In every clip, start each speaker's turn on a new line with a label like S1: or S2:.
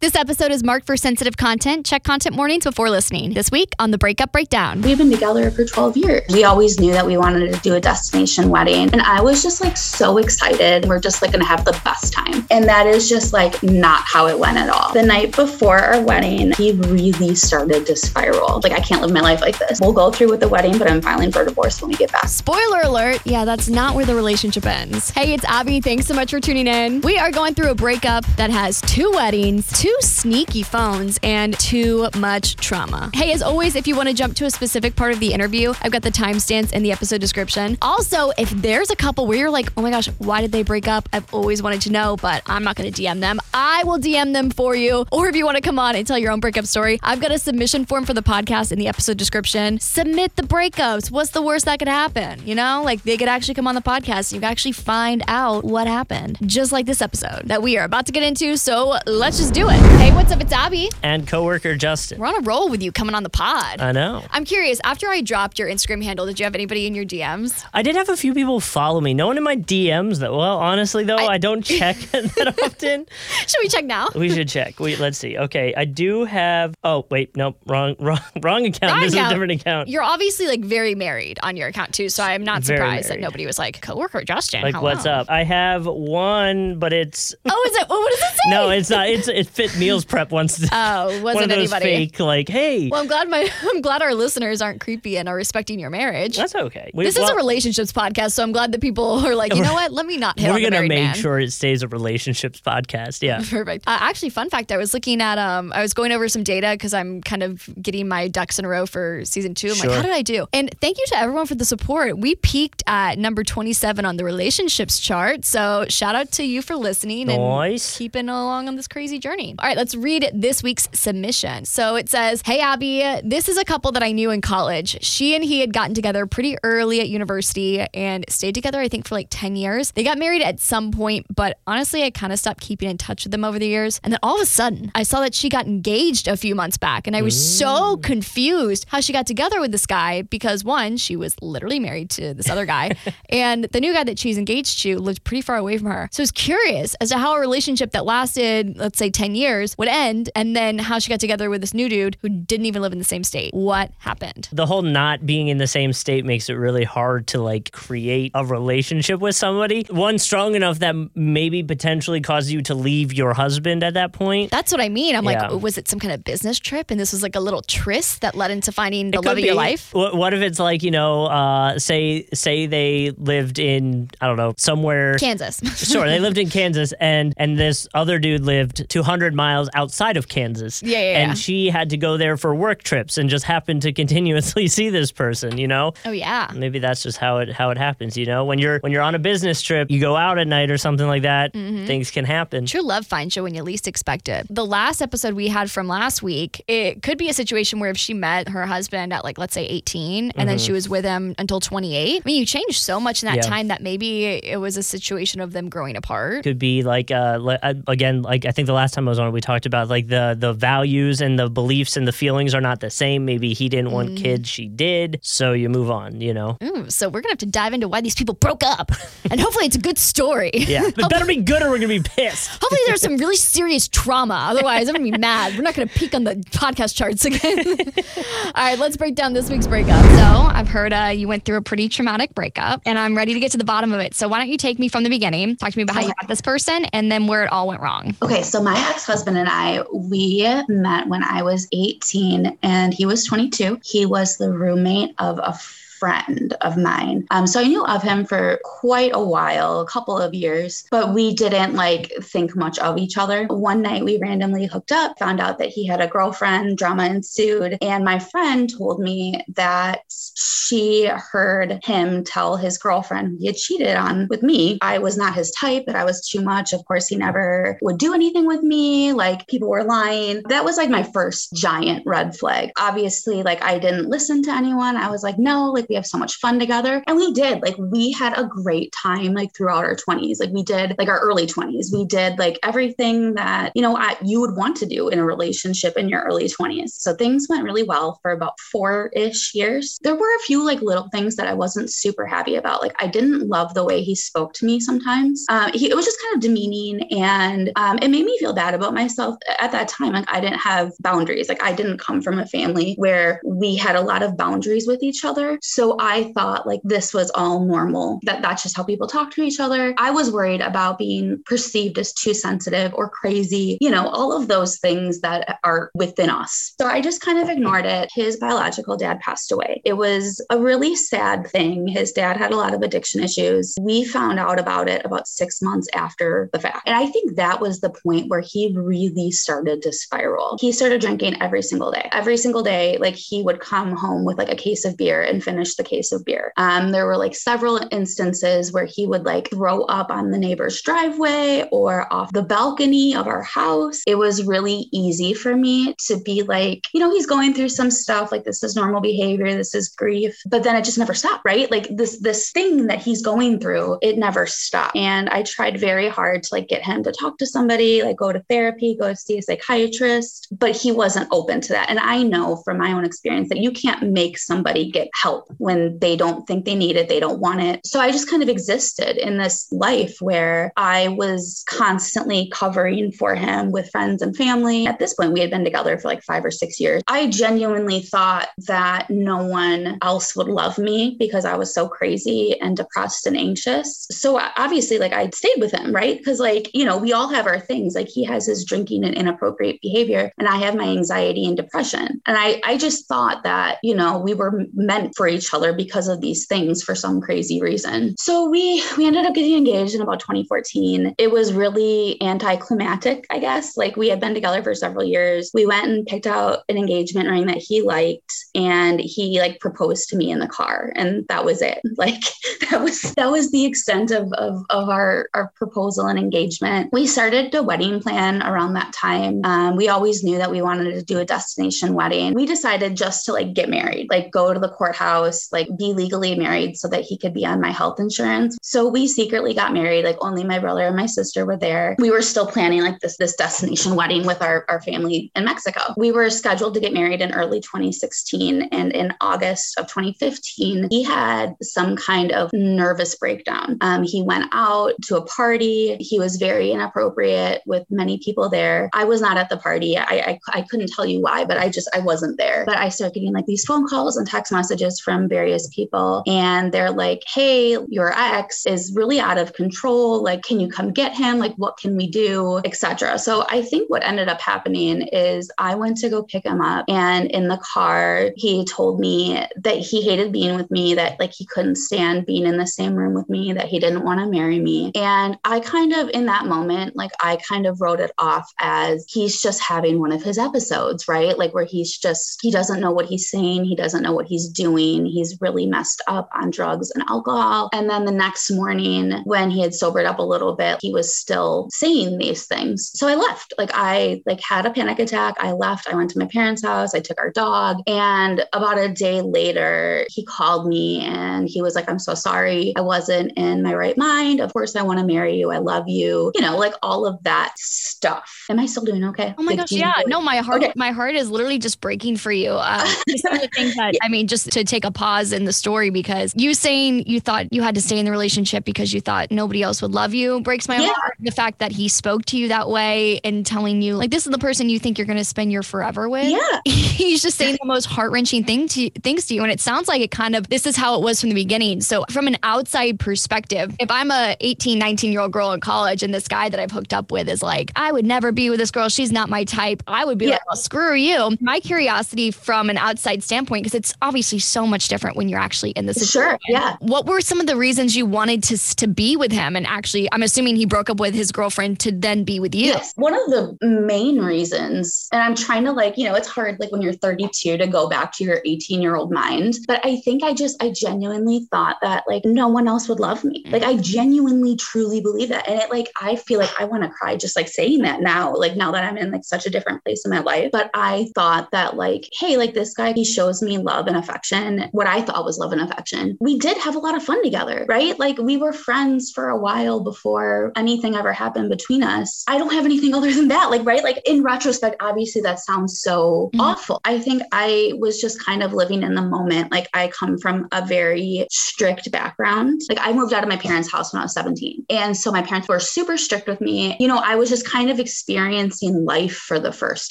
S1: This episode is marked for sensitive content. Check content warnings before listening. This week on the Breakup Breakdown.
S2: We've been together for 12 years. We always knew that we wanted to do a destination wedding. And I was just like so excited. We're just like going to have the best time. And that is just like not how it went at all. The night before our wedding, he really started to spiral. Like, I can't live my life like this. We'll go through with the wedding, but I'm filing for divorce when we get back.
S1: Spoiler alert. Yeah, that's not where the relationship ends. Hey, it's Abby. Thanks so much for tuning in. We are going through a breakup that has two weddings, two sneaky phones, and too much trauma. Hey, as always, if you want to jump to a specific part of the interview, I've got the timestamps in the episode description. Also, if there's a couple where you're like, oh my gosh, why did they break up? I've always wanted to know, but I'm not going to DM them. I will DM them for you. Or if you want to come on and tell your own breakup story, I've got a submission form for the podcast in the episode description. Submit the breakups. What's the worst that could happen? You know, like they could actually come on the podcast. And you can actually find out what happened, just like this episode that we are about to get into. So let's just do it. Hey, what's up? It's Abby.
S3: and coworker Justin.
S1: We're on a roll with you coming on the pod.
S3: I know.
S1: I'm curious, after I dropped your Instagram handle, did you have anybody in your DMs?
S3: I did have a few people follow me. No one in my DMs that. Well, honestly though, I, don't check that often.
S1: Should we check now?
S3: We should check. Wait, let's see. Okay, I do have. Oh wait, nope, wrong, wrong, wrong account.
S1: Wrong
S3: this is a different account.
S1: You're obviously like very married on your account too, so I'm not
S3: Very
S1: surprised that nobody was like coworker Justin.
S3: like,
S1: hello."
S3: what's up? I have one, but it's
S1: Oh, is it? What does it say?
S3: no, it's not. It's it fit meals prep once.
S1: Oh,
S3: one
S1: wasn't
S3: those
S1: anybody.
S3: fake like, hey,
S1: Well, I'm glad my I'm glad our listeners aren't creepy and are respecting your marriage.
S3: that's okay. We,
S1: this is a relationships podcast, so I'm glad that people are like, you know what? Let me not hit
S3: We're
S1: on
S3: gonna make
S1: man.
S3: sure it stays a relationships podcast. Yeah.
S1: Perfect. Uh, actually, fun fact: I was looking at, um, I was going over some data because I'm kind of getting my ducks in a row for season two. I'm like, how did I do? And thank you to everyone for the support. We peaked at number 27 on the relationships chart. So shout out to you for listening
S3: Nice.
S1: and keeping along on this crazy journey. All right, let's read this week's submission. So it says, "Hey Abby, this is a couple that I knew in college. She and he had gotten together pretty early at university and stayed together, I think, for like 10 years. They got married at some point, but honestly, I kind of stopped keeping in touch with them over the years. And then all of a sudden, I saw that she got engaged a few months back, and I was so confused how she got together with this guy because one, she was literally married to this other guy, and the new guy that she's engaged to lived pretty far away from her. So I was curious as to how a relationship that lasted, let's say, 10 years would end, and then how she got together with this new dude who didn't even live in the same state. What happened?
S3: the whole not being in the same state makes it really hard to like create a relationship with somebody. One strong enough that maybe potentially cause you to leave your husband at that point.
S1: That's what I mean. I'm
S3: Yeah.
S1: like, was it some kind of business trip? And this was like a little tryst that led into finding the love
S3: could
S1: of your life?
S3: What, what if it's like you know, uh, say say they lived in I don't know somewhere.
S1: Kansas.
S3: Sure, they lived in Kansas, and and this other dude lived 200 miles outside of Kansas.
S1: Yeah, yeah,
S3: And
S1: yeah.
S3: she had to go there for work trips, and just happened to continuously see this person. You know,
S1: oh, yeah.
S3: maybe that's just how it how it happens you know when you're when you're on a business trip you go out at night or something like that
S1: Mm-hmm.
S3: things can happen
S1: True love finds you when you least expect it. The last episode we had from last week, it could be a situation where if she met her husband at like let's say 18 and then she was with him until 28. I mean, you changed so much in that
S3: Mm-hmm. Yeah.
S1: time that maybe it was a situation of them growing apart.
S3: could be like uh uh, again like i think the last time i was on we talked about like the the values and the beliefs and the feelings are not the same maybe he didn't want
S1: Mm.
S3: kids she did so you move on you know
S1: Ooh, so we're gonna have to dive into why these people broke up, and hopefully it's a good story.
S3: yeah it better be good or we're gonna be pissed
S1: Hopefully there's some really serious trauma. Otherwise, I'm gonna be mad. We're not gonna peak on the podcast charts again. All right, let's break down this week's breakup. So I've heard uh, you went through a pretty traumatic breakup, and I'm ready to get to the bottom of it. So why don't you take me from the beginning? Talk to me about how you met this person, and then where it all went wrong.
S2: Okay, so my ex husband and I, we met when I was 18 and he was 22. He was the roommate of a friend of mine. Um, so I knew of him for quite a while, a couple of years, but we didn't like think much of each other. One night we randomly hooked up, found out that he had a girlfriend, drama ensued. And my friend told me that she heard him tell his girlfriend he had cheated on with me. I was not his type, but I was too much. Of course, he never would do anything with me. Like people were lying. That was like my first giant red flag. Obviously, like I didn't listen to anyone. I was like, no, like we have so much fun together. And we did. Like we had a great time like throughout our 20s. Like we did like our early 20s. We did like everything that, you know, I, you would want to do in a relationship in your early 20s. So things went really well for about four ish years. There were a few like little things that I wasn't super happy about. Like I didn't love the way he spoke to me sometimes. Uh, he, it was just kind of demeaning and um, it made me feel bad about myself at that time. Like I didn't have boundaries. Like I didn't come from a family where we had a lot of boundaries with each other. So I thought like this was all normal, that that's just how people talk to each other. I was worried about being perceived as too sensitive or crazy, you know, all of those things that are within us. So I just kind of ignored it. His biological dad passed away. It was a really sad thing. His dad had a lot of addiction issues. We found out about it about six months after the fact. And I think that was the point where he really started to spiral. He started drinking every single day. Every single day, like he would come home with like a case of beer and finish the case of beer. Um, there were like several instances where he would like throw up on the neighbor's driveway or off the balcony of our house. It was really easy for me to be like, you know, he's going through some stuff like this is normal behavior, this is grief, but then it just never stopped, right? Like this this thing that he's going through, it never stopped. And I tried very hard to like get him to talk to somebody, like go to therapy, go see a psychiatrist, but he wasn't open to that. And I know from my own experience that you can't make somebody get help when they don't think they need it, they don't want it. So I just kind of existed in this life where I was constantly covering for him with friends and family. At this point, we had been together for like five or six years. I genuinely thought that no one else would love me because I was so crazy and depressed and anxious. So obviously, like I stayed with him, right? Because, like, you know, we all have our things. Like he has his drinking and inappropriate behavior, and I have my anxiety and depression. And I, I just thought that, you know, we were meant for each other because of these things for some crazy reason. So we we ended up getting engaged in about 2014. It was really anticlimactic, I guess. Like we had been together for several years. We went and picked out an engagement ring that he liked and he like proposed to me in the car and that was it. Like that was that was the extent of of, of our our proposal and engagement. We started a wedding plan around that time. Um, we always knew that we wanted to do a destination wedding. We decided just to like get married, like go to the courthouse, like be legally married so that he could be on my health insurance. So we secretly got married. Like only my brother and my sister were there. We were still planning like this this destination wedding with our, our family in Mexico. We were scheduled to get married in early 2016. And in August of 2015, he had some kind of nervous breakdown. Um, he went out to a party. He was very inappropriate with many people there. I was not at the party. I, I, I couldn't tell you why, but I just, I wasn't there. But I started getting like these phone calls and text messages from various people. And they're like, hey, your ex is really out of control. Like, can you come get him? Like, what can we do? Etc. So I think what ended up happening is I went to go pick him up. And in the car, he told me that he hated being with me, that like he couldn't stand being in the same room with me, that he didn't want to marry me. And I kind of, in that moment, like I kind of wrote it off as he's just having one of his episodes, right? Like where he's just, he doesn't know what he's saying, he doesn't know what he's doing. He's really messed up on drugs and alcohol. And then the next morning, when he had sobered up a little bit, he was still saying these things. So I left. Like I like had a panic attack. I left. I went to my parents' house. I took our dog. And about a day later, he called me and he was like, I'm so sorry. I wasn't in my right mind. Of course, I want to marry you. I love you. You know, like all of that stuff. Am I still doing okay?
S1: Oh my
S2: Like,
S1: gosh, yeah.
S2: feel-
S1: No, my heart,
S2: Okay.
S1: my heart is literally just breaking for you. Um, some of the things that I mean, just to take a pause in the story because you saying you thought you had to stay in the relationship because you thought nobody else would love you breaks my
S2: Yeah.
S1: heart. The fact that he spoke to you that way and telling you like this is the person you think you're going to spend your forever with.
S2: Yeah.
S1: He's just saying the most heart wrenching thing to things to you, and it sounds like it kind of this is how it was from the beginning. So from an outside perspective, if I'm a 18, 19 year old girl in college and this guy that I've hooked up with is like, I would never be with this girl. She's not my type. I would be
S2: Yeah.
S1: like, well, screw you. My curiosity from an outside standpoint, because it's obviously so much much different when you're actually in the situation.
S2: Sure. Yeah.
S1: What were some of the reasons you wanted to to be with him? And actually, I'm assuming he broke up with his girlfriend to then be with you.
S2: Yes. One of the main reasons, and I'm trying to like, you know, it's hard like when you're 32 to go back to your 18 year old mind. But I think I just, I genuinely thought that like no one else would love me. Like I genuinely, truly believe that. And it like, I feel like I want to cry just like saying that now, like now that I'm in like such a different place in my life. But I thought that like, hey, like this guy, he shows me love and affection, what I thought was love and affection. We did have a lot of fun together, right? Like we were friends for a while before anything ever happened between us. I don't have anything other than that. Like, right? Like in retrospect, obviously that sounds so mm-hmm. awful. I think I was just kind of living in the moment. Like I come from a very strict background. Like I moved out of my parents' house when I was 17. And so my parents were super strict with me. You know, I was just kind of experiencing life for the first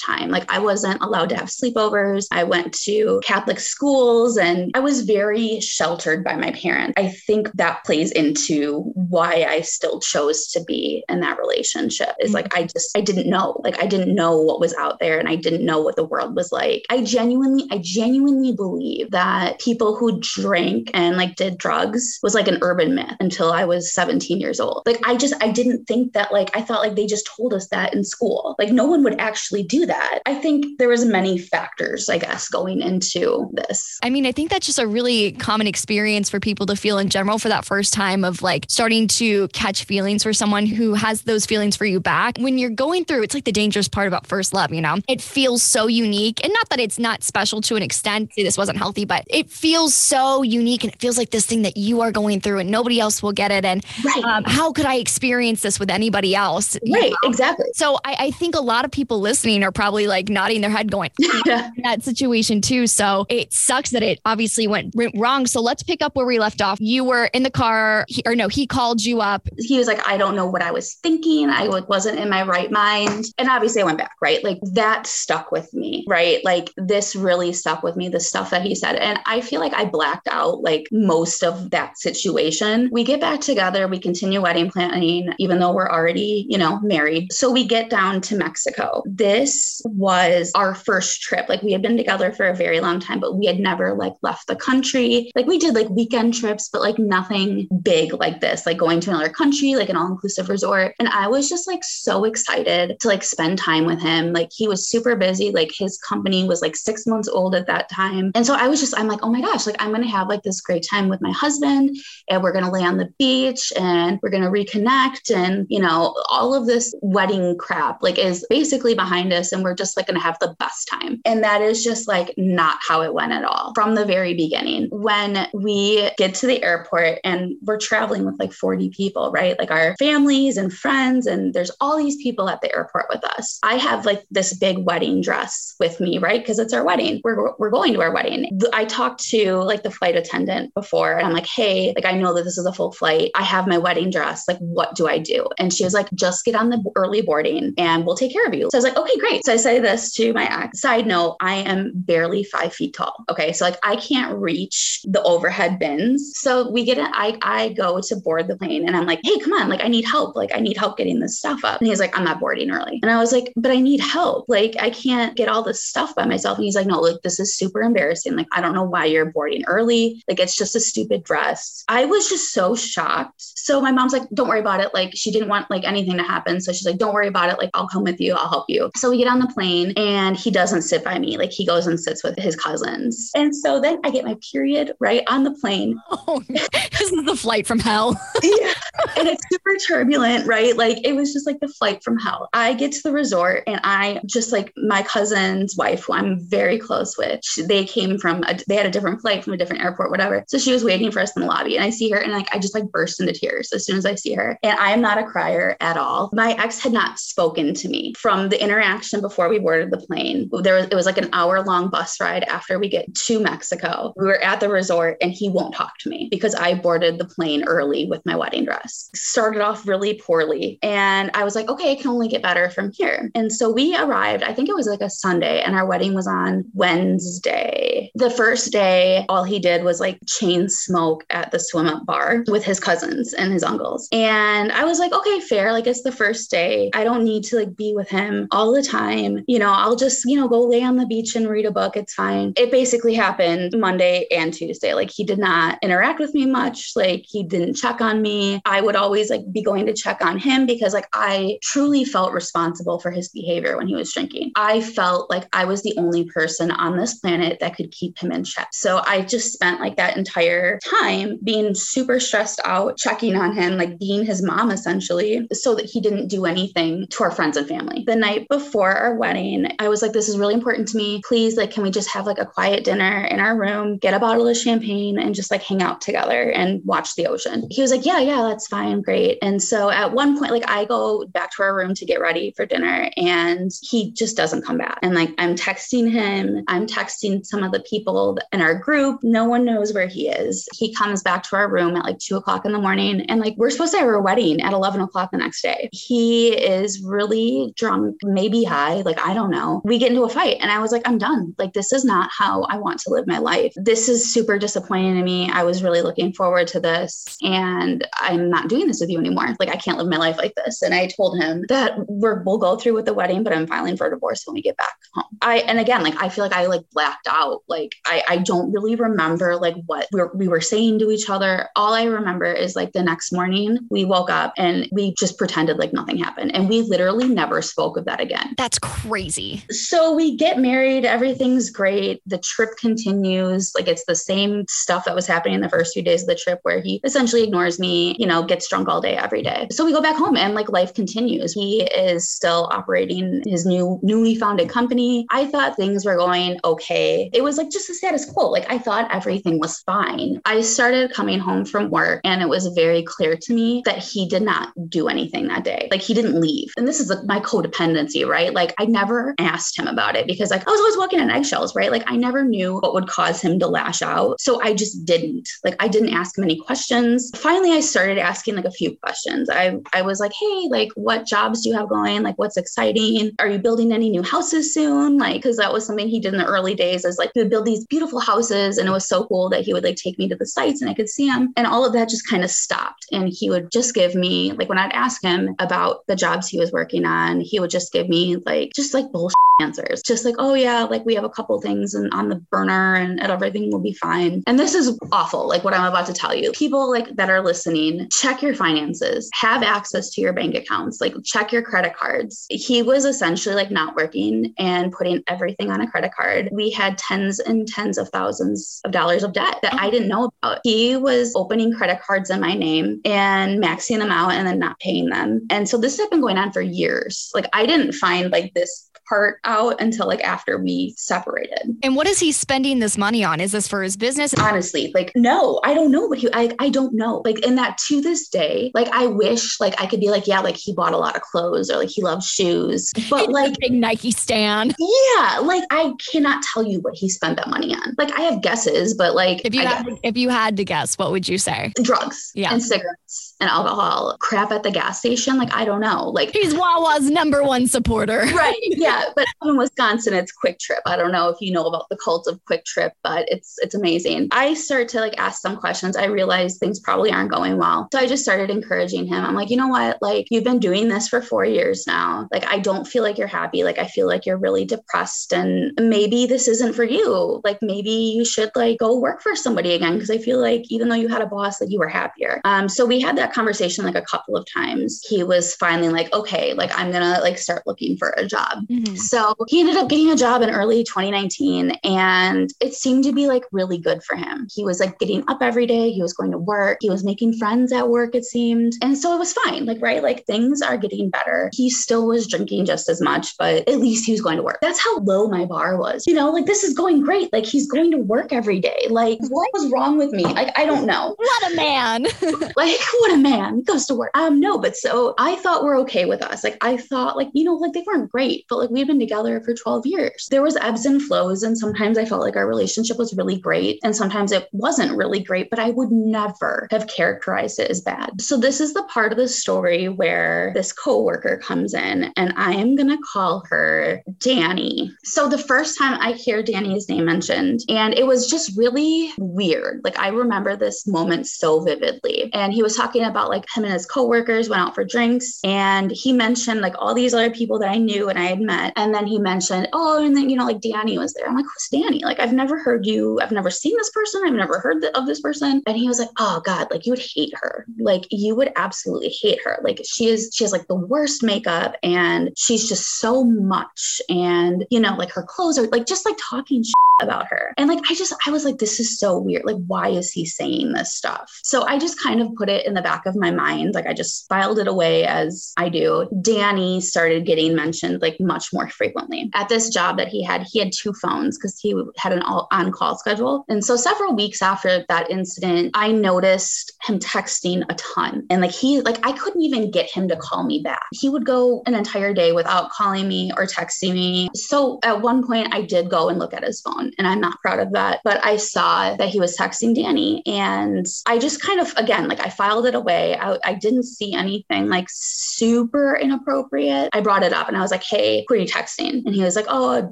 S2: time. Like I wasn't allowed to have sleepovers. I went to Catholic schools and I was very sheltered by my parents. I think that plays into why I still chose to be in that relationship is like I just I didn't know. Like I didn't know what was out there and I didn't know what the world was like. I genuinely I genuinely believe that people who drank and like did drugs was like an urban myth until I was 17 years old. Like I just I didn't think that like I thought like they just told us that in school. Like no one would actually do that. I think there was many factors I guess going into this.
S1: I mean, I think that's just a really common experience for people to feel in general for that first time of like starting to catch feelings for someone who has those feelings for you back. When you're going through, it's like the dangerous part about first love, you know? It feels so unique. And not that it's not special to an extent. See, this wasn't healthy, but it feels so unique and it feels like this thing that you are going through and nobody else will get it. And right. um, how could I experience this with anybody else?
S2: Right, know? exactly.
S1: So I, I, think a lot of people listening are probably like nodding their head going, that situation too. So it sucks that it obviously went, went wrong. So let's pick up where we left off. You were in the car, he, or no, he called you up.
S2: He was like, I don't know what I was thinking. I wasn't in my right mind. And obviously I went back, right? Like that stuck with me, right? Like this really stuck with me, the stuff that he said. And I feel like I blacked out like most of that situation. We get back together, we continue wedding planning, even though we're already, you know, married. So we get down to Mexico. This was our first trip. Like we had been together for a very long time, but we had never like left the country. Like we did like weekend trips, but like nothing big like this, like going to another country, like an all inclusive resort. And I was just like so excited to like spend time with him. Like he was super busy. Like his company was like six months old at that time. And so I was just, I'm like, oh my gosh, like I'm going to have like this great time with my husband and we're going to lay on the beach and we're going to reconnect. And, you know, all of this wedding crap like is basically behind us. And we're just like going to have the best time. And that is just like not how it went at all from the very beginning. When we get to the airport and we're traveling with like 40 people, right? Like our families and friends, and there's all these people at the airport with us. I have like this big wedding dress with me, right? Because it's our wedding. We're, we're going to our wedding. I talked to like the flight attendant before, and I'm like, hey, like I know that this is a full flight. I have my wedding dress. Like, what do I do? And she was like, just get on the early boarding and we'll take care of you. So I was like, okay, great. So I say this to my ex. Side note, I am barely five feet tall. Okay. So like I can't reach the overhead bins. So we get it. I, I go to board the plane and I'm like, hey, come on. Like I need help. Like I need help getting this stuff up. And he's like, I'm not boarding early. And I was like, but I need help. Like I can't get all this stuff by myself. And he's like, no, look, this is super embarrassing. Like I don't know why you're boarding early. Like it's just a stupid dress. I was just so shocked. So my mom's like, don't worry about it. Like she didn't want like anything to happen. So she's like, don't worry about it. Like I'll come with you. I'll help you. So we get on the plane and he doesn't sit by me. Like he goes and sits with his cousins. And so then I get my period right on the plane.
S1: Oh, this is the flight from hell.
S2: yeah. And it's super turbulent, right? Like it was just like the flight from hell. I get to the resort and I just like my cousin's wife, who I'm very close with, they came from, a, they had a different flight from a different airport, whatever. So she was waiting for us in the lobby and I see her and like I just like burst into tears as soon as I see her. And I am not a crier at all. My ex had not spoken to me from the interaction before we boarded the plane. There was it was like an hour long bus ride after we get to Mexico. We were at the resort and he won't talk to me because I boarded the plane early with my wedding dress. Started off really poorly. And I was like, okay, it can only get better from here. And so we arrived, I think it was like a Sunday, and our wedding was on Wednesday. The first day, all he did was like chain smoke at the swim up bar with his cousins and his uncles. And I was like, okay, fair. Like it's the first day. I don't need to like be with him all the time. You know, I'll just, you know, go lay on the beach and read a book. It's fine. It basically happened Monday and Tuesday. Like he did not interact with me much. Like he didn't check on me. I would always like be going to check on him because like I truly felt responsible for his behavior when he was drinking. I felt like I was the only person on this planet that could keep him in check. So I just spent like that entire time being super stressed out, checking on him, like being his mom essentially, so that he didn't do anything to our friends and family. The night before our wedding, I was like, this is really important to me. Please, like, can we just have like a quiet dinner in our room, get a bottle of champagne, and just like hang out together and watch the ocean? He was like, yeah, yeah, that's fine. Great. And so at one point, like, I go back to our room to get ready for dinner and he just doesn't come back. And like, I'm texting him, I'm texting some of the people in our group. No one knows where he is. He comes back to our room at like two o'clock in the morning. And like, we're supposed to have a wedding at 11 o'clock the next day. He is really drunk, maybe high. Like, I don't know. We get into a fight. And I was like, I'm done. Like, this is not how I want to live my life. This is super disappointing to me. I was really looking forward to this. And I'm not doing this with you anymore. Like, I can't live my life like this. And I told him that we're, we'll go through with the wedding, but I'm filing for divorce when we get back home. I, and again, like, I feel like I like blacked out. Like, I, I don't really remember like what we were, we were saying to each other. All I remember is like the next morning we woke up and we just pretended like nothing happened. And we literally never spoke of that again.
S1: That's crazy.
S2: So we get married, everything's great. The trip continues. Like it's the same stuff that was happening in the first few days of the trip where he essentially ignores me, you know, gets drunk all day every day. So we go back home and like life continues. He is still operating his new newly founded company. I thought things were going okay. It was like just a status quo. Like I thought everything was fine. I started coming home from work and it was very clear to me that he did not do anything that day. Like he didn't leave. And this is like my codependency, right? Like I never asked him about it because like I was always walking on eggshells, right? Like I never knew what would cause him to lash out. So I just didn't. Like I didn't ask him any questions. Finally, I started asking like a few questions. I I was like, "Hey, like what jobs do you have going? Like what's exciting? Are you building any new houses soon?" Like cuz that was something he did in the early days is like he would build these beautiful houses and it was so cool that he would like take me to the sites and I could see them. And all of that just kind of stopped and he would just give me like when I'd ask him about the jobs he was working on, he would just give me like just like bullshit answers. Just like, oh yeah, like we have a couple things and on the burner and, everything will be fine. And this is awful, like what I'm about to tell you. People like that are listening, check your finances, have access to your bank accounts, like check your credit cards. He was essentially like not working and putting everything on a credit card. We had tens and tens of thousands of dollars of debt that I didn't know about. He was opening credit cards in my name and maxing them out and then not paying them. And so this had been going on for years. Like I didn't find like this part out until like after we separated.
S1: And what is he spending this money on? Is this for his business?
S2: Honestly, like no, I don't know what he I I don't know. Like in that to this day, like I wish like I could be like, yeah, like he bought a lot of clothes or like he loves shoes. But like
S1: big Nike stand.
S2: Yeah, like I cannot tell you what he spent that money on. Like I have guesses, but like
S1: if you had if you had to guess, what would you say?
S2: drugs
S1: Yeah.
S2: and cigarettes and alcohol, crap at the gas station, like I don't know. Like
S1: He's Wawa's number one supporter.
S2: right yeah but in wisconsin it's Kwik Trip. I don't know if you know about the cult of Kwik Trip but it's it's amazing. I start to like ask some questions. I realize things probably aren't going well. So i just started encouraging him. I'm like you know what? Like you've been doing this for four years now. Like i don't feel like you're happy. Like i feel like you're really depressed and maybe this isn't for you. Like maybe you should like go work for somebody again because i feel like even though you had a boss like you were happier. Um so we had that conversation like a couple of times. He was finally like okay like i'm gonna like start looking for a job
S1: Mhm.
S2: so he ended up getting a job in early 2019 and it seemed to be like really good for him. He was like getting up every day, he was going to work, he was making friends at work, it seemed. And so it was fine. Like, right? Like things are getting better. He still was drinking just as much, but at least he was going to work. That's how low my bar was. You know, like this is going great. Like he's going to work every day. Like, what was wrong with me? Like, I don't know
S1: What a man.
S2: like what a man He goes to work um no but so i thought we're okay with us like i thought like you know like they weren't great but like we'd been together for 12 years. There was ebbs and flows and sometimes i felt like our relationship was really great and sometimes it wasn't really great but i would never have characterized it as bad. So this is the part of the story where this coworker comes in and i am going to call her danny. So the first time i hear danny's name mentioned and it was just really weird. Like i remember this moment so vividly. And he was talking about like him and his coworkers went out for drinks and he mentioned like all these other people that i knew and i had met that. And then he mentioned, oh, and then, you know, like Danny was there. I'm like, who's Danny? Like, I've never heard you, I've never seen this person. I've never heard of this person. And he was like, oh God, like you would hate her. Like you would absolutely hate her. Like she is, she has like the worst makeup and she's just so much. And, you know, like her clothes are like just like talking about her. And like, I just, I was like, this is so weird. Like, why is he saying this stuff? So I just kind of put it in the back of my mind. Like, I just filed it away as I do. Danny started getting mentioned like much more frequently. At this job that he had, he had two phones because he had an all on call schedule. And so several weeks after that incident, I noticed him texting a ton. And like, he, like, I couldn't even get him to call me back. He would go an entire day without calling me or texting me. So at one point, I did go and look at his phone and I'm not proud of that. But I saw that he was texting Danny and I just kind of, again, like I filed it away. I, I didn't see anything like super inappropriate. I brought it up and I was like, hey, you texting? And he was like, oh,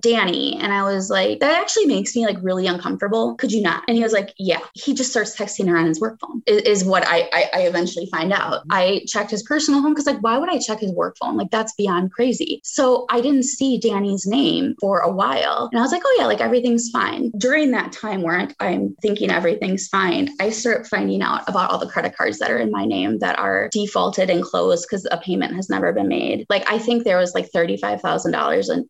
S2: Danny. And I was like, that actually makes me like really uncomfortable. Could you not? And he was like, yeah. He just starts texting her on his work phone, is, is what I, I, I eventually find out. I checked his personal phone because, like, why would I check his work phone? Like, that's beyond crazy. So I didn't see Danny's name for a while. And I was like, oh, yeah, like everything's fine. During that time where I'm thinking everything's fine, I start finding out about all the credit cards that are in my name that are defaulted and closed because a payment has never been made. Like I think there was like $35,000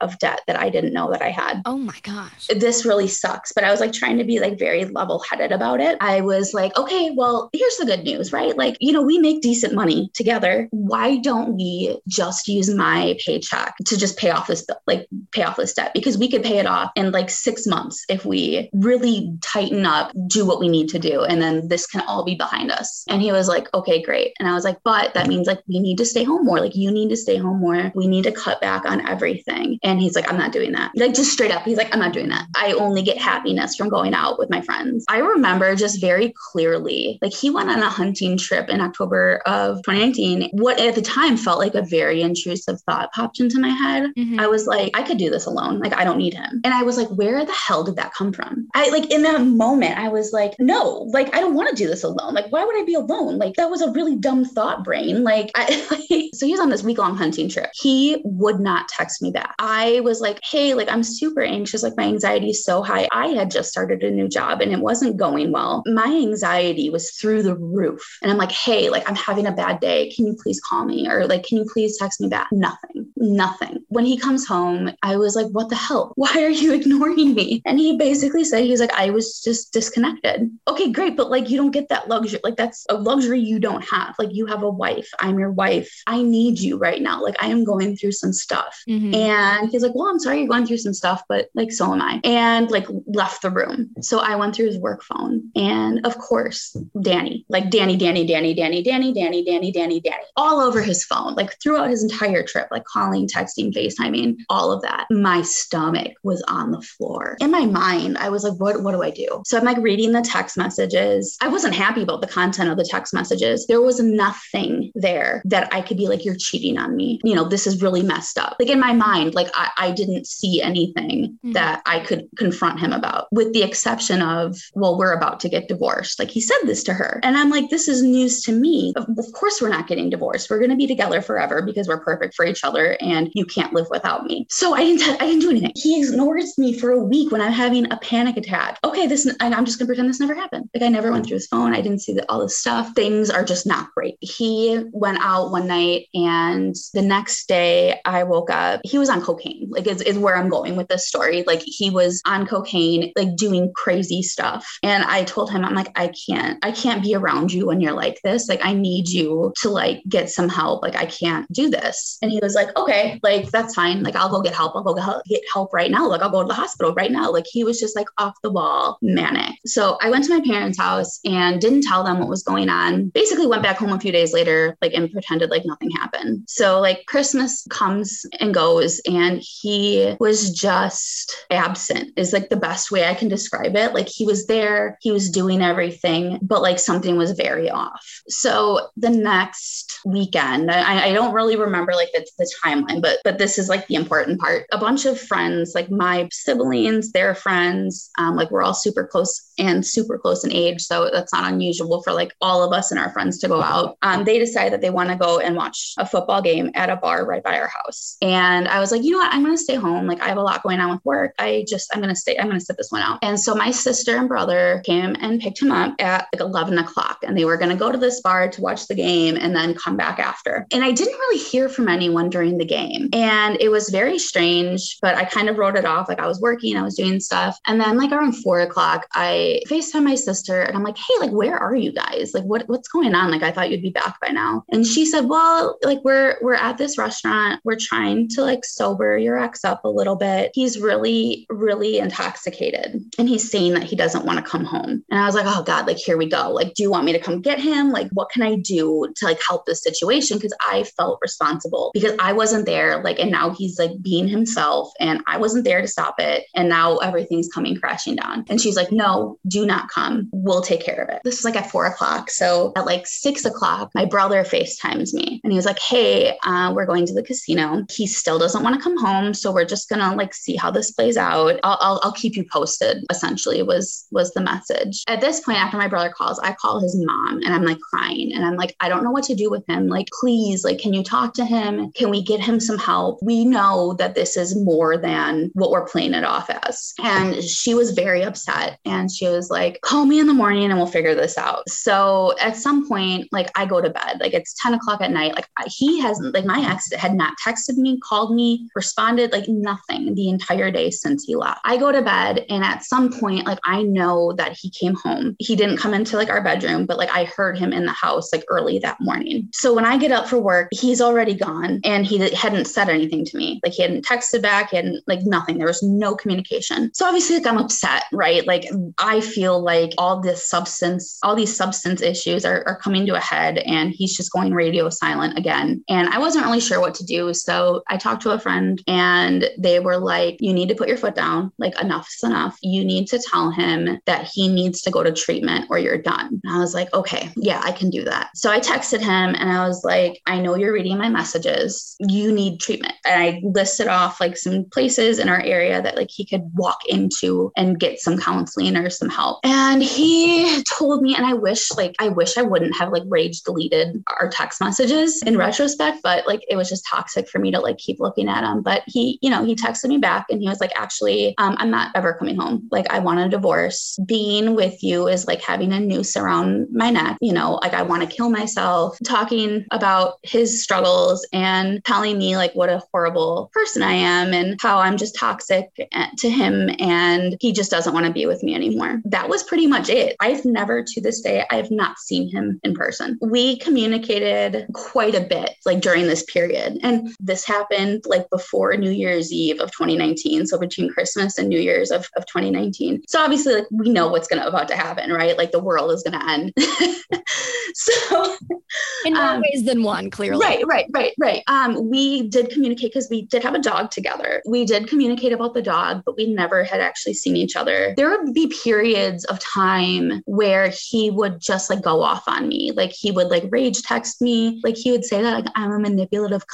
S2: of debt that I didn't know that I had.
S1: Oh my gosh.
S2: This really sucks, but I was like trying to be like very level headed about it. I was like, okay, well, here's the good news, right? Like, you know, we make decent money together. Why don't we just use my paycheck to just pay off this, like pay off this debt? Because we could pay it off in like six months months if we really tighten up, do what we need to do, and then this can all be behind us. And he was like, okay, great. And I was like, but that means like we need to stay home more. Like you need to stay home more. We need to cut back on everything. And he's like, I'm not doing that. Like just straight up, he's like, I'm not doing that. I only get happiness from going out with my friends. I remember just very clearly, like he went on a hunting trip in October of 2019. What at the time felt like a very intrusive thought popped into my head. Mm-hmm. I was like, I could do this alone. Like I don't need him. And I was like, where the hell did that come from? I like in that moment, I was like, no, like I don't want to do this alone. Like, why would I be alone? Like, that was a really dumb thought brain. Like, I, like, so he was on this week long hunting trip. He would not text me back. I was like, hey, like, I'm super anxious. Like, my anxiety is so high. I had just started a new job and it wasn't going well. My anxiety was through the roof. And I'm like, hey, like, I'm having a bad day. Can you please call me? Or like, can you please text me back? Nothing, nothing. When he comes home, I was like, what the hell? Why are you ignoring me? And he basically said, he's like, I was just disconnected. Okay, great. But like, you don't get that luxury. Like, that's a luxury you don't have. Like, you have a wife. I'm your wife. I need you right now. Like, I am going through some stuff. Mm-hmm. Mm-hmm. And he's like, well, I'm sorry you're going through some stuff, but like, so am I. And like, left the room. So I went through his work phone. And of course, Danny, like, Danny, Danny, Danny, Danny, Danny, Danny, Danny, Danny, Danny, all over his phone, like, throughout his entire trip, like, calling, texting, FaceTiming, all of that. My stomach was on the floor. In my mind, mind, I was like, what, what do I do? So I'm like reading the text messages. I wasn't happy about the content of the text messages. There was nothing there that I could be like, you're cheating on me. You know, this is really messed up. Like in my mind, like I, I didn't see anything mm-hmm. that I could confront him about, with the exception of, well, we're about to get divorced. Like he said this to her. And I'm like, this is news to me. Of, of course, we're not getting divorced. We're going to be together forever because we're perfect for each other and you can't live without me. So I didn't, I didn't do anything. He ignores me for a week when I'm having a panic attack. Okay, this, I'm just gonna pretend this never happened. Like I never went through his phone. I didn't see the, all this stuff. Things are just not great. He went out one night and the next day I woke up, he was on cocaine, like is, is where I'm going with this story. Like he was on cocaine, like doing crazy stuff. And I told him, I'm like, I can't, I can't be around you when you're like this. Like I need you to like get some help. Like I can't do this. And he was like, okay, like that's fine. Like I'll go get help. I'll go get help right now. Like I'll go to the hospital right now. Like he was just like off the wall manic. So I went to my parents' house and didn't tell them what was going on. Basically went back home a few days later, like and pretended like nothing happened. So like Christmas comes and goes and he was just absent is like the best way I can describe it. Like he was there, he was doing everything, but like something was very off. So the next weekend, I, I don't really remember like the, the timeline, but but this is like the important part. A bunch of friends, like my siblings, their friends, um, like we're all super close and super close in age. So that's not unusual for like all of us and our friends to go out. Um, they decide that they want to go and watch a football game at a bar right by our house. And I was like, you know what? I'm going to stay home. Like I have a lot going on with work. I just, I'm going to stay, I'm going to sit this one out. And so my sister and brother came and picked him up at like 11 o'clock and they were going to go to this bar to watch the game and then come back after. And I didn't really hear from anyone during the game. And it was very strange, but I kind of wrote it off. Like I was working, I was doing stuff. And then like around four o'clock, I FaceTime my sister and I'm like, hey, like, where are you guys? Like, what, what's going on? Like, I thought you'd be back by now. And she said, well, like we're, we're at this restaurant. We're trying to like sober your ex up a little bit. He's really, really intoxicated. And he's saying that he doesn't want to come home. And I was like, oh God, like, here we go. Like, do you want me to come get him? Like, what can I do to like help this situation? Cause I felt responsible because I wasn't there. Like, and now he's like being himself and I wasn't there to stop it. And now everything's coming crashing down. And she's like, no, do not come. We'll take care of it. This was like at four o'clock. So at like six o'clock, my brother FaceTimes me and he was like, hey, uh, we're going to the casino. He still doesn't want to come home. So we're just going to like see how this plays out. I'll, I'll, I'll keep you posted essentially was, was the message. At this point, after my brother calls, I call his mom and I'm like crying and I'm like, I don't know what to do with him. Like, please, like, can you talk to him? Can we get him some help? We know that this is more than what we're playing it off as. And she was very upset and she was like, call me in the morning and we'll figure this out. So at some point, like I go to bed, like it's 10 o'clock at night. Like he hasn't, like my ex had not texted me, called me, responded, like nothing the entire day since he left. I go to bed and at some point, like I know that he came home. He didn't come into like our bedroom, but like I heard him in the house like early that morning. So when I get up for work, he's already gone and he hadn't said anything to me. Like he hadn't texted back and like nothing. There was no communication. So obviously, like I'm upset, right? Like I feel like all this substance, all these substance issues are, are coming to a head and he's just going radio silent again. And I wasn't really sure what to do. So I talked to a friend and they were like, you need to put your foot down. Like enough's enough. You need to tell him that he needs to go to treatment or you're done. And I was like, okay, yeah, I can do that. So I texted him and I was like, I know you're reading my messages. You need treatment. And I listed off like some places in our area that like he could walk into and get some counseling or some help. And he told me, and I wish like I wish I wouldn't have like rage deleted our text messages in retrospect, but like it was just toxic for me to like keep looking at them. But he, you know, he texted me back and he was like, actually, um, I'm not ever coming home. Like I want a divorce. Being with you is like having a noose around my neck. You know, like I want to kill myself. Talking about his struggles and telling me like what a horrible person I am and how I'm just toxic eh, to him and he just doesn't want to be with me anymore. That was pretty much it. I've never to this day I have not seen him in person. We communicated quite a bit like during this period and this happened like before New Year's Eve of 2019, so between Christmas and New Year's of, of 2019. So obviously like we know what's going to about to happen, right? Like the world is going to end. so
S1: in more um, ways than one, clearly.
S2: Right, right, right, right. Um, we did communicate because we did have a dog together. We did communicate about the dog, but we never had actually seen each other. There would be periods of time where he would just like go off on me. Like he would like rage text me. Like he would say that like I'm a manipulative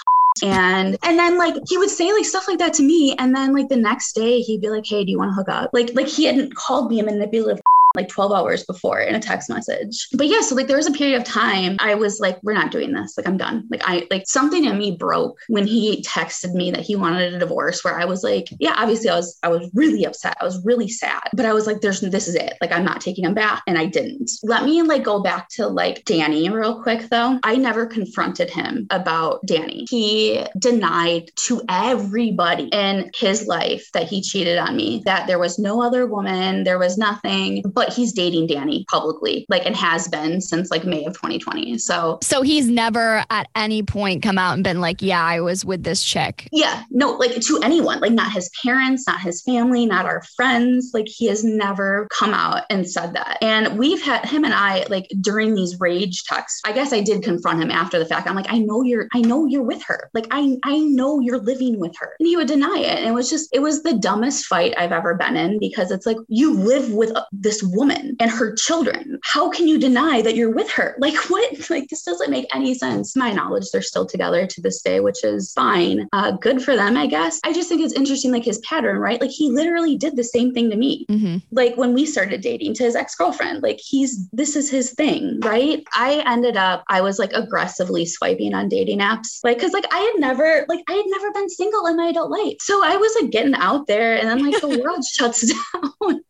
S2: and and then like he would say like stuff like that to me and then like the next day he'd be like hey do you want to hook up like like he hadn't called me a manipulative like 12 hours before in a text message. But yeah, so like there was a period of time I was like, we're not doing this. Like I'm done. Like I like something in me broke when he texted me that he wanted a divorce where I was like, yeah, obviously I was I was really upset. I was really sad. But I was like, there's this is it. Like I'm not taking him back. And I didn't. Let me like go back to like Danny real quick though. I never confronted him about Danny. He denied to everybody in his life that he cheated on me, that there was no other woman, there was nothing. But but he's dating Danny publicly, like, and has been since like May of 2020. So,
S1: so he's never at any point come out and been like, yeah, I was with this chick.
S2: Yeah, no, like to anyone, like not his parents, not his family, not our friends. Like, he has never come out and said that. And we've had him and I, like, during these rage texts, I guess I did confront him after the fact. I'm like, I know you're, I know you're with her. Like, I, I know you're living with her. And he would deny it. And it was just, it was the dumbest fight I've ever been in because it's like, you live with uh, this woman and her children. How can you deny that you're with her? Like, what? Like, this doesn't make any sense. My knowledge, they're still together to this day, which is fine. Uh, good for them, I guess. I just think it's interesting, like his pattern, right? Like, he literally did the same thing to me. Mm-hmm. Like, when we started dating to his ex girlfriend, like, he's this is his thing, right? I ended up, I was like aggressively swiping on dating apps, like, cause like I had never, like, I had never been single in my adult life. So I was like getting out there and then like the world shuts down.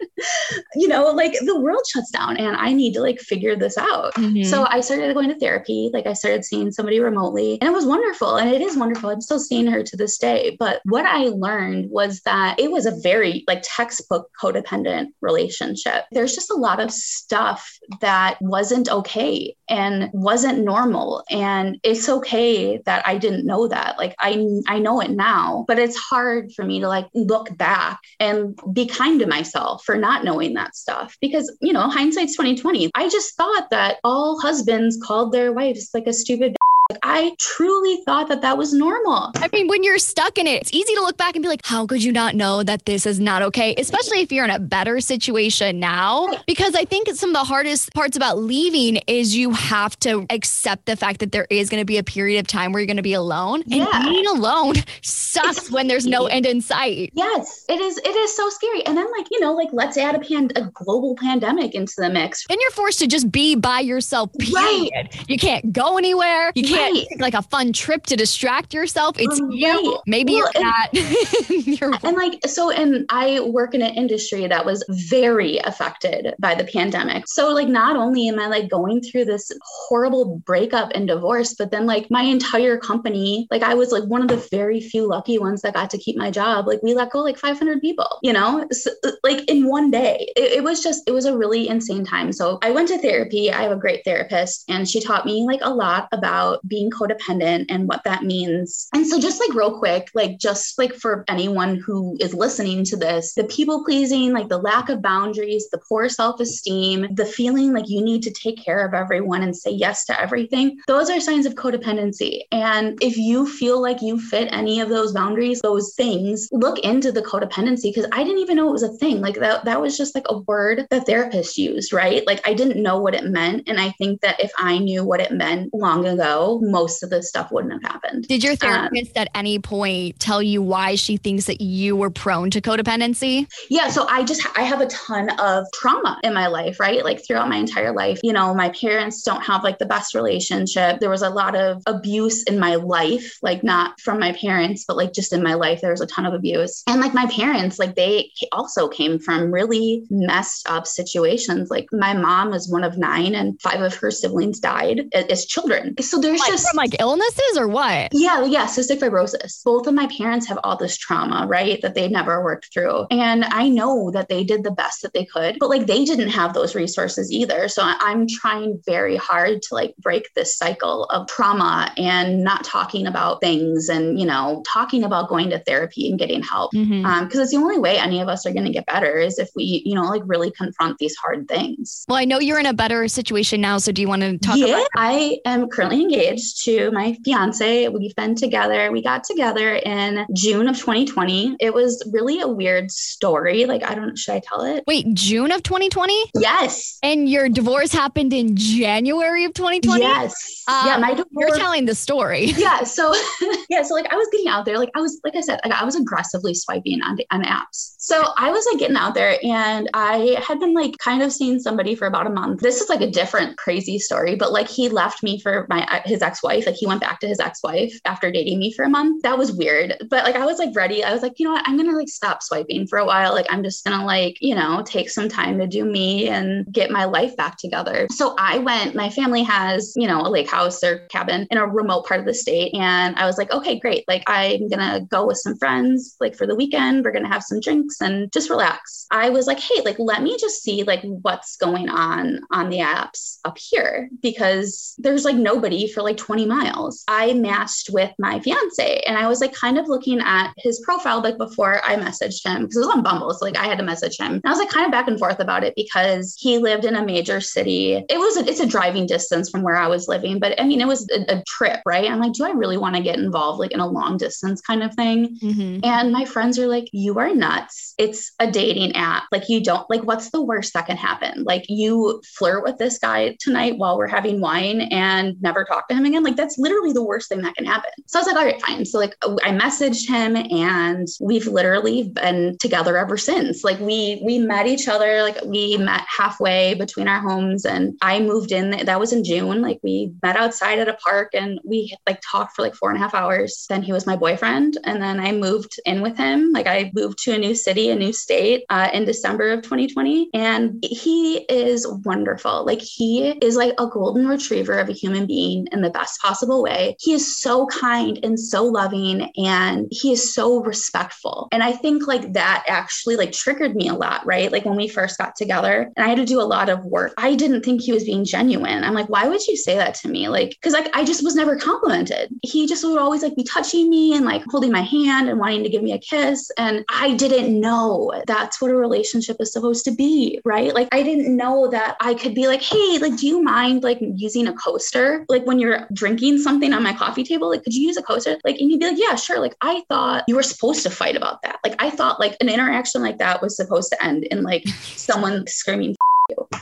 S2: you know, like the world shuts down and I need to like figure this out. Mm-hmm. So I started going to therapy. Like I started seeing somebody remotely and it was wonderful. And it is wonderful. I'm still seeing her to this day. But what I learned was that it was a very like textbook codependent relationship. There's just a lot of stuff that wasn't okay and wasn't normal. And it's okay that I didn't know that. Like I I know it now, but it's hard for me to like look back and be kind to myself for not knowing that stuff because you know hindsight's 2020 i just thought that all husbands called their wives like a stupid I truly thought that that was normal.
S1: I mean, when you're stuck in it, it's easy to look back and be like, how could you not know that this is not okay? Especially if you're in a better situation now. Because I think some of the hardest parts about leaving is you have to accept the fact that there is going to be a period of time where you're going to be alone. And yeah. being alone sucks when there's no end in sight.
S2: Yes, it is. It is so scary. And then, like, you know, like let's add a, pan- a global pandemic into the mix.
S1: And you're forced to just be by yourself, period. Right. You can't go anywhere. You can't right. take like a fun trip to distract yourself. It's um, right. you, maybe well, your cat.
S2: And, and like, so, and I work in an industry that was very affected by the pandemic. So, like, not only am I like going through this horrible breakup and divorce, but then like my entire company, like, I was like one of the very few lucky ones that got to keep my job. Like, we let go like 500 people, you know, so, like in one day. It, it was just, it was a really insane time. So, I went to therapy. I have a great therapist, and she taught me like a lot about being codependent and what that means. And so, just like real quick, like just like for anyone who is listening to this, the people pleasing, like the lack of boundaries, the poor self esteem, the feeling like you need to take care of everyone and say yes to everything, those are signs of codependency. And if you feel like you fit any of those boundaries, those things, look into the codependency because I didn't even know it was a thing. Like that, that was just like a word that therapists used, right? Like I didn't know what it meant. And I think that if I knew what it meant long ago, most of this stuff wouldn't have happened.
S1: Did your um, therapist um, at any point tell you why she thinks that you were prone to codependency?
S2: Yeah. So I just, I have a ton of trauma in my life, right? Like throughout my entire life, you know, my parents don't have like the best relationship. There was a lot of abuse in my life, like not from my parents, but like just in my life, there was a ton of abuse. And like my parents, like they also came from really messed up situations. Like my mom was one of nine and five of her siblings died as children. So there's
S1: like,
S2: just
S1: from like illnesses or what?
S2: Yeah, yeah, cystic fibrosis. Both of my parents have all this trauma, right? That they never worked through. And I know that they did the best that they could, but like they didn't have those resources either. So I'm trying very hard to like break this cycle of trauma and not talking about things and, you know, talking about going to therapy and getting help. Because mm-hmm. um, it's the only way any of us are going to get better is if we, you know, like really confront these hard things.
S1: Well, I know you're in a better situation now. So do you want to talk
S2: yeah,
S1: about?
S2: I am currently engaged to my fiance. We've been together. We got together in June of 2020. It was really a weird story. Like, I don't, should I tell it?
S1: Wait, June of 2020?
S2: Yes.
S1: And your divorce happened in January of 2020?
S2: Yes. Um, yeah, my divorce.
S1: You're telling the story.
S2: Yeah. So, yeah. So, like, I was getting out there. Like, I was, like I said, like, I was aggressively swiping on, on apps. So, I was like getting out there and I had been like kind of seeing somebody for about a month. This is like a different crazy story, but like, he left me for my, his ex wife. Like, he went back to his ex-wife after dating me for a month. That was weird. But like I was like ready. I was like, you know what? I'm gonna like stop swiping for a while. Like I'm just gonna like, you know, take some time to do me and get my life back together. So I went, my family has, you know, a lake house or cabin in a remote part of the state. And I was like, okay, great. Like I'm gonna go with some friends like for the weekend. We're gonna have some drinks and just relax. I was like, hey, like let me just see like what's going on on the apps up here because there's like nobody for like like 20 miles. I matched with my fiance and I was like kind of looking at his profile like before I messaged him because it was on Bumble. So like I had to message him. And I was like kind of back and forth about it because he lived in a major city. It was a, it's a driving distance from where I was living, but I mean it was a, a trip, right? I'm like, do I really want to get involved like in a long distance kind of thing? Mm-hmm. And my friends are like, you are nuts. It's a dating app. Like you don't like what's the worst that can happen? Like you flirt with this guy tonight while we're having wine and never talk to him again. Like that's literally the worst thing that can happen. So I was like, all right, fine. So like I messaged him and we've literally been together ever since. Like we we met each other, like we met halfway between our homes and I moved in. That was in June. Like we met outside at a park and we like talked for like four and a half hours. Then he was my boyfriend. And then I moved in with him. Like I moved to a new city, a new state uh, in December of 2020. And he is wonderful. Like he is like a golden retriever of a human being in the best possible way. He is so kind and so loving and he is so respectful. And I think like that actually like triggered me a lot, right? Like when we first got together and I had to do a lot of work, I didn't think he was being genuine. I'm like, why would you say that to me? Like, because like I just was never complimented. He just would always like be touching me and like holding my hand and wanting to give me a kiss. And I didn't know that's what a relationship is supposed to be, right? Like I didn't know that I could be like, hey, like, do you mind like using a coaster? Like when you're drinking something on my coffee table, like, could you use a coaster? Like, and you'd be like, yeah, sure. Like I thought you were supposed to fight about that. Like I thought like an interaction like that was supposed to end in like someone screaming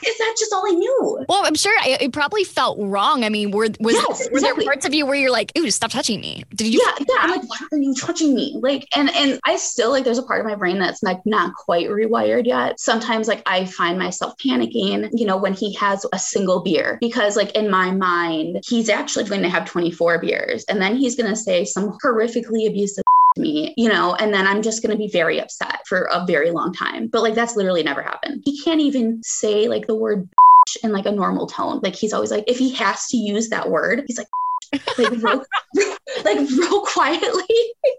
S2: is that just all I knew?
S1: Well, I'm sure it probably felt wrong. I mean, were was yes, were exactly. there parts of you where you're like, "Ooh, stop touching me"?
S2: Did you? Yeah, yeah. I'm like, why are you touching me? Like, and and I still like, there's a part of my brain that's like not quite rewired yet. Sometimes like I find myself panicking, you know, when he has a single beer because like in my mind he's actually going to have 24 beers, and then he's going to say some horrifically abusive me, you know, and then I'm just going to be very upset for a very long time. But like that's literally never happened. He can't even say like the word in like a normal tone. Like he's always like, if he has to use that word, he's like, like real, like real quietly.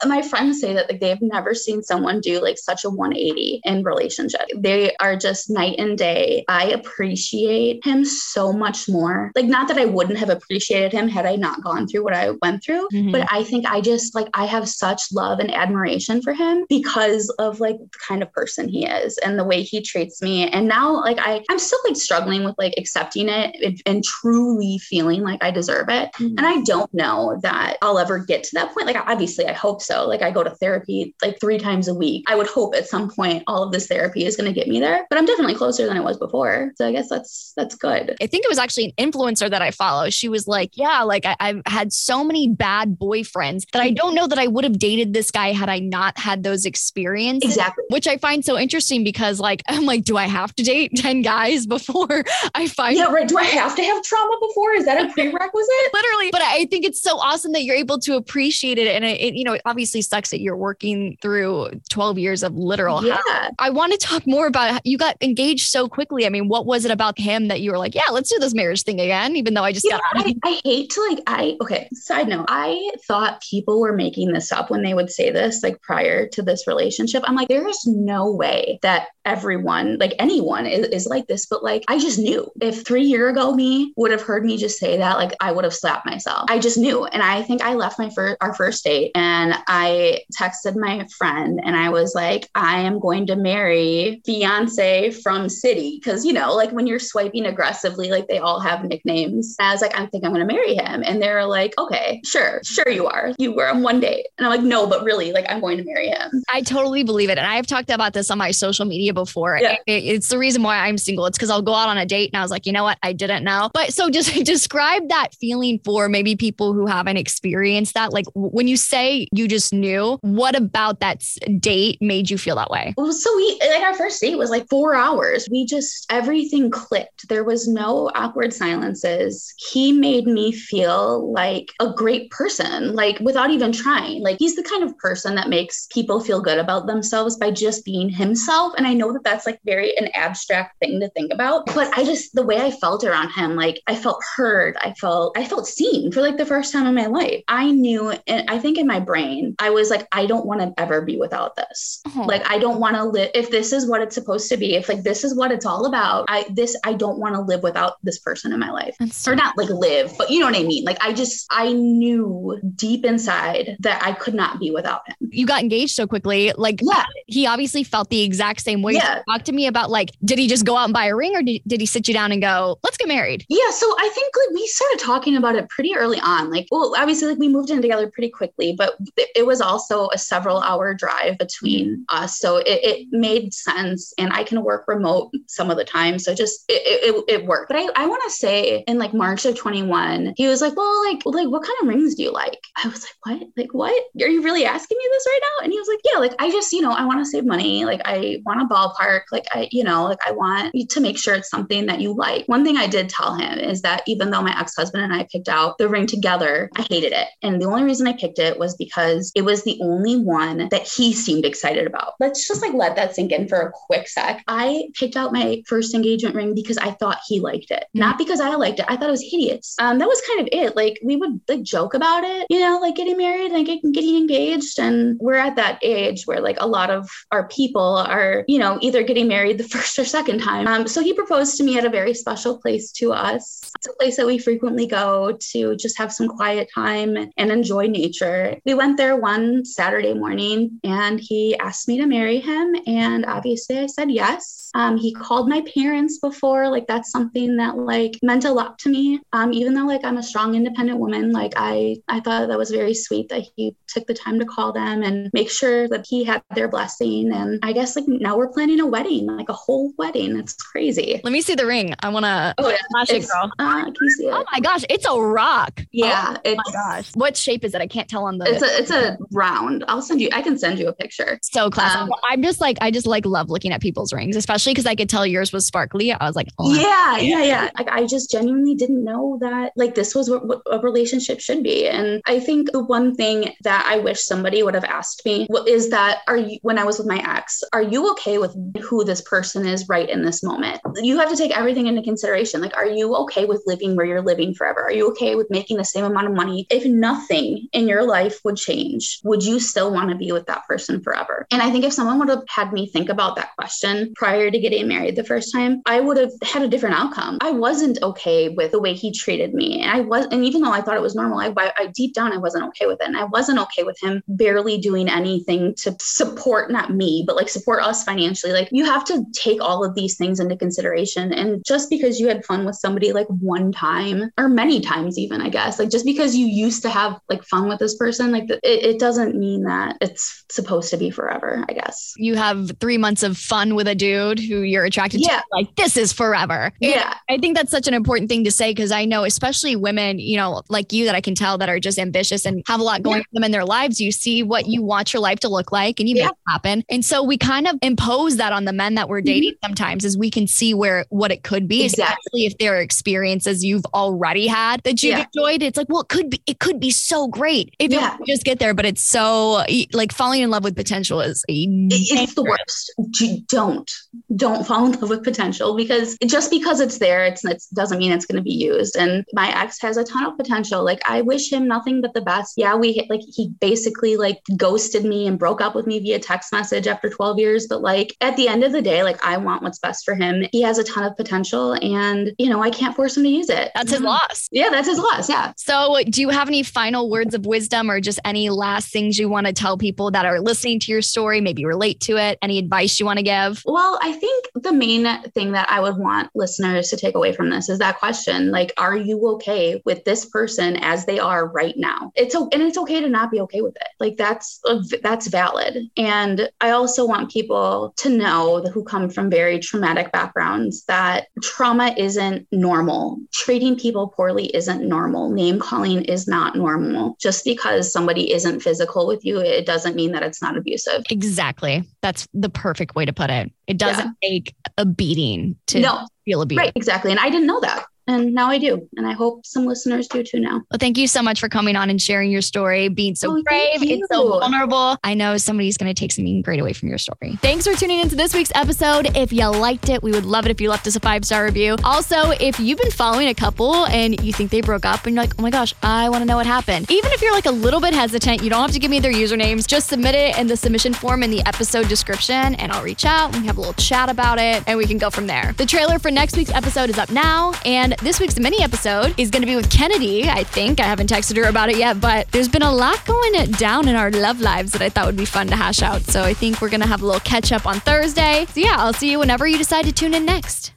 S2: My friends say that like they've never seen someone do like such a 180 in relationship. They are just night and day. I appreciate him so much more. Like not that I wouldn't have appreciated him had I not gone through what I went through, mm-hmm. but I think I just like I have such love and admiration for him because of like the kind of person he is and the way he treats me. And now like I I'm still like struggling with like accepting it and, and truly feeling like I deserve it. Mm-hmm. And I don't know that I'll ever get to that point. Like, obviously, I hope so. Like, I go to therapy like three times a week. I would hope at some point all of this therapy is going to get me there, but I'm definitely closer than I was before. So I guess that's that's good.
S1: I think it was actually an influencer that I follow. She was like, "Yeah, like I, I've had so many bad boyfriends that I don't know that I would have dated this guy had I not had those experiences."
S2: Exactly.
S1: Which I find so interesting because, like, I'm like, do I have to date ten guys before I find?
S2: Yeah, right. Do I have to have trauma before? Is that a prerequisite?
S1: Literally. But I think it's so awesome that you're able to appreciate it. And it, it, you know, it obviously sucks that you're working through 12 years of literal
S2: yeah.
S1: I want to talk more about you got engaged so quickly. I mean, what was it about him that you were like, yeah, let's do this marriage thing again, even though I just
S2: yeah, got I, I hate to like I okay, side note. I thought people were making this up when they would say this like prior to this relationship. I'm like, there is no way that everyone, like anyone is, is like this, but like I just knew if three year ago me would have heard me just say that, like I would have slapped myself. I just knew. And I think I left my first our first date and I texted my friend and I was like, I am going to marry fiance from city. Cause you know, like when you're swiping aggressively, like they all have nicknames. And I was like, I think I'm gonna marry him. And they're like, okay, sure, sure you are. You were on one date. And I'm like, no, but really, like I'm going to marry him.
S1: I totally believe it. And I've talked about this on my social media before. Yeah. It, it's the reason why I'm single. It's because I'll go out on a date and I was like, you know what? I didn't know. But so just describe that feeling for maybe people who haven't experienced that. Like when you say you just knew, what about that date made you feel that way?
S2: Well, so we like our first date was like four hours. We just everything clicked. There was no awkward silences. He made me feel like a great person, like without even trying. Like he's the kind of person that makes people feel good about themselves by just being himself. And I know that that's like very an abstract thing to think about, but I just the way I felt around him, like I felt heard. I felt I felt seen for for like the first time in my life. I knew, and I think in my brain, I was like, I don't want to ever be without this.
S1: Oh.
S2: Like, I don't want to live, if this is what it's supposed to be, if like this is what it's all about, I, this, I don't want to live without this person in my life.
S1: That's
S2: Or not like live, but you know what I mean? Like, I just, I knew deep inside that I could not be without him.
S1: you got engaged so quickly. Like,
S2: Yeah.
S1: he obviously felt the exact same way.
S2: Yeah.
S1: Talk to me about like, did he just go out and buy a ring or did, did he sit you down and go, let's get married?
S2: Yeah, so I think like we started talking about it pretty early on. Like, well, obviously, like we moved in together pretty quickly, but it, was also a several hour drive between mm-hmm. us, so it, it made sense. And I can work remote some of the time, so just it it, it worked. But I, I want to say in like March of 21, he was like, well, like like what kind of rings do you like? I was like, what? Like what? Are you really asking me this right now? And he was like, yeah, like I just you know I want to save money. Like I want a ballpark. Like I you know like I want to make sure it's something that you like. One thing I did tell him is that even though my ex husband and I picked out the ring together, I hated it. And the only reason I picked it was because it was the only one that he seemed excited about. Let's just like let that sink in for a quick sec. I picked out my first engagement ring because I thought he liked it, not because I liked it. I thought it was hideous. Um, that was kind of it. Like we would like joke about it, you know, like getting married and get- getting engaged. And we're at that age where like a lot of our people are, you know, either getting married the first or second time. Um, so he proposed to me at a very special place to us. It's a place that we frequently go to just have some quiet time and enjoy nature. We went there one Saturday morning and he asked me to marry him. And obviously I said yes. Um, he called my parents before. Like that's something that like meant a lot to me. Um, even though like I'm a strong, independent woman, like I, I thought that was very sweet that he took the time to call them and make sure that he had their blessing. And I guess like now we're planning a wedding, like a whole wedding. It's crazy.
S1: Let me see the ring. I want to.
S2: Oh yeah,
S1: Flash it, girl.
S2: Uh, can you see it?
S1: Oh my gosh, it's a rock.
S2: Yeah,
S1: Oh
S2: it's
S1: my gosh. What shape is it? I can't tell on the.
S2: it's a it's a round. I'll send you. I can send you a picture.
S1: so classic.
S2: um,
S1: I'm just like, I just like love looking at people's rings, especially because I could tell yours was sparkly. I was like, oh,
S2: Yeah, yeah, yeah. Like I just genuinely didn't know that like this was what, what a relationship should be. And I think the one thing that I wish somebody would have asked me is that are you when I was with my ex, are you okay with who this person is right in this moment? You have to take everything into consideration. Like, are you okay with living where you're living forever? Are you okay with making the same amount of money? If nothing in your life would change, would you still want to be with that person forever? And I think if someone would have had me think about that question prior to getting married the first time, I would have had a different outcome. I wasn't okay with the way he treated me. And I was, and even though I thought it was normal, I, I deep down, I wasn't okay with it. And I wasn't okay with him barely doing anything to support, not me, but like support us financially. Like you have to take all of these things into consideration. And just because you had fun with somebody like one time or many times, even, I guess, like just because you used to have like fun with this person, like it, it doesn't mean that it's supposed to be forever, I guess.
S1: you have three months of fun with a dude who you're attracted
S2: Yeah.
S1: to. Like, this is forever.
S2: Yeah.
S1: I think that's such an important thing to say because I know, especially women, you know, like you that I can tell that are just ambitious and have a lot going
S2: Yeah.
S1: for them in their lives. You see what you want your life to look like and you
S2: Yeah.
S1: make it happen. And so we kind of impose that on the men that we're dating sometimes as we can see where what it could be,
S2: Mm-hmm. Exactly.
S1: especially if there are experiences you've already had that you've
S2: Yeah.
S1: enjoyed. It's like, well, it could be, it could be so great if
S2: Yeah.
S1: you just get there, but it's so like falling in love with potential is a
S2: It- it's the worst. D- Don't don't fall in love with potential because just because it's there, it's it doesn't mean it's going to be used. And my ex has a ton of potential. Like I wish him nothing but the best. Yeah, we hit- like he basically like ghosted me and broke up with me via text message after 12 years. But like at the end of the day, like I want what's best for him. He has a ton of potential, and you know I can't force him to use it.
S1: That's his loss.
S2: Yeah, that's his loss. Yeah.
S1: So, do you have any final words of wisdom or just any last things you want to tell people that are listening to your story, maybe relate to it? Any advice you want to give?
S2: Well, I think the main thing that I would want listeners to take away from this is that question like, are you okay with this person as they are right now? It's and it's okay to not be okay with it. Like that's that's valid. And I also want people to know who come from very traumatic backgrounds that trauma isn't normal. Treating people poorly isn't normal. Name calling is not normal. Just because somebody isn't physical with you, it doesn't mean that it's not abusive.
S1: Exactly. That's the perfect way to put it. It doesn't take a beating to
S2: No,
S1: feel abused.
S2: Right, exactly. And I didn't know that. And now I do. And I hope some listeners do too now.
S1: Well, thank you so much for coming on and sharing your story, being so
S2: Oh,
S1: brave and so vulnerable. I know somebody's going to take something great away from your story. Thanks for tuning into this week's episode. If you liked it, we would love it if you left us a five star review. Also, if you've been following a couple and you think they broke up and you're like, oh my gosh, I want to know what happened. Even if you're like a little bit hesitant, you don't have to give me their usernames. Just submit it in the submission form in the episode description and I'll reach out. We have a little chat about it and we can go from there. The trailer for next week's episode is up now. And this week's mini episode is going to be with Kennedy, I think. I haven't texted her about it yet, but there's been a lot going down in our love lives that I thought would be fun to hash out. So I think we're going to have a little catch up on Thursday. So yeah, I'll see you whenever you decide to tune in next.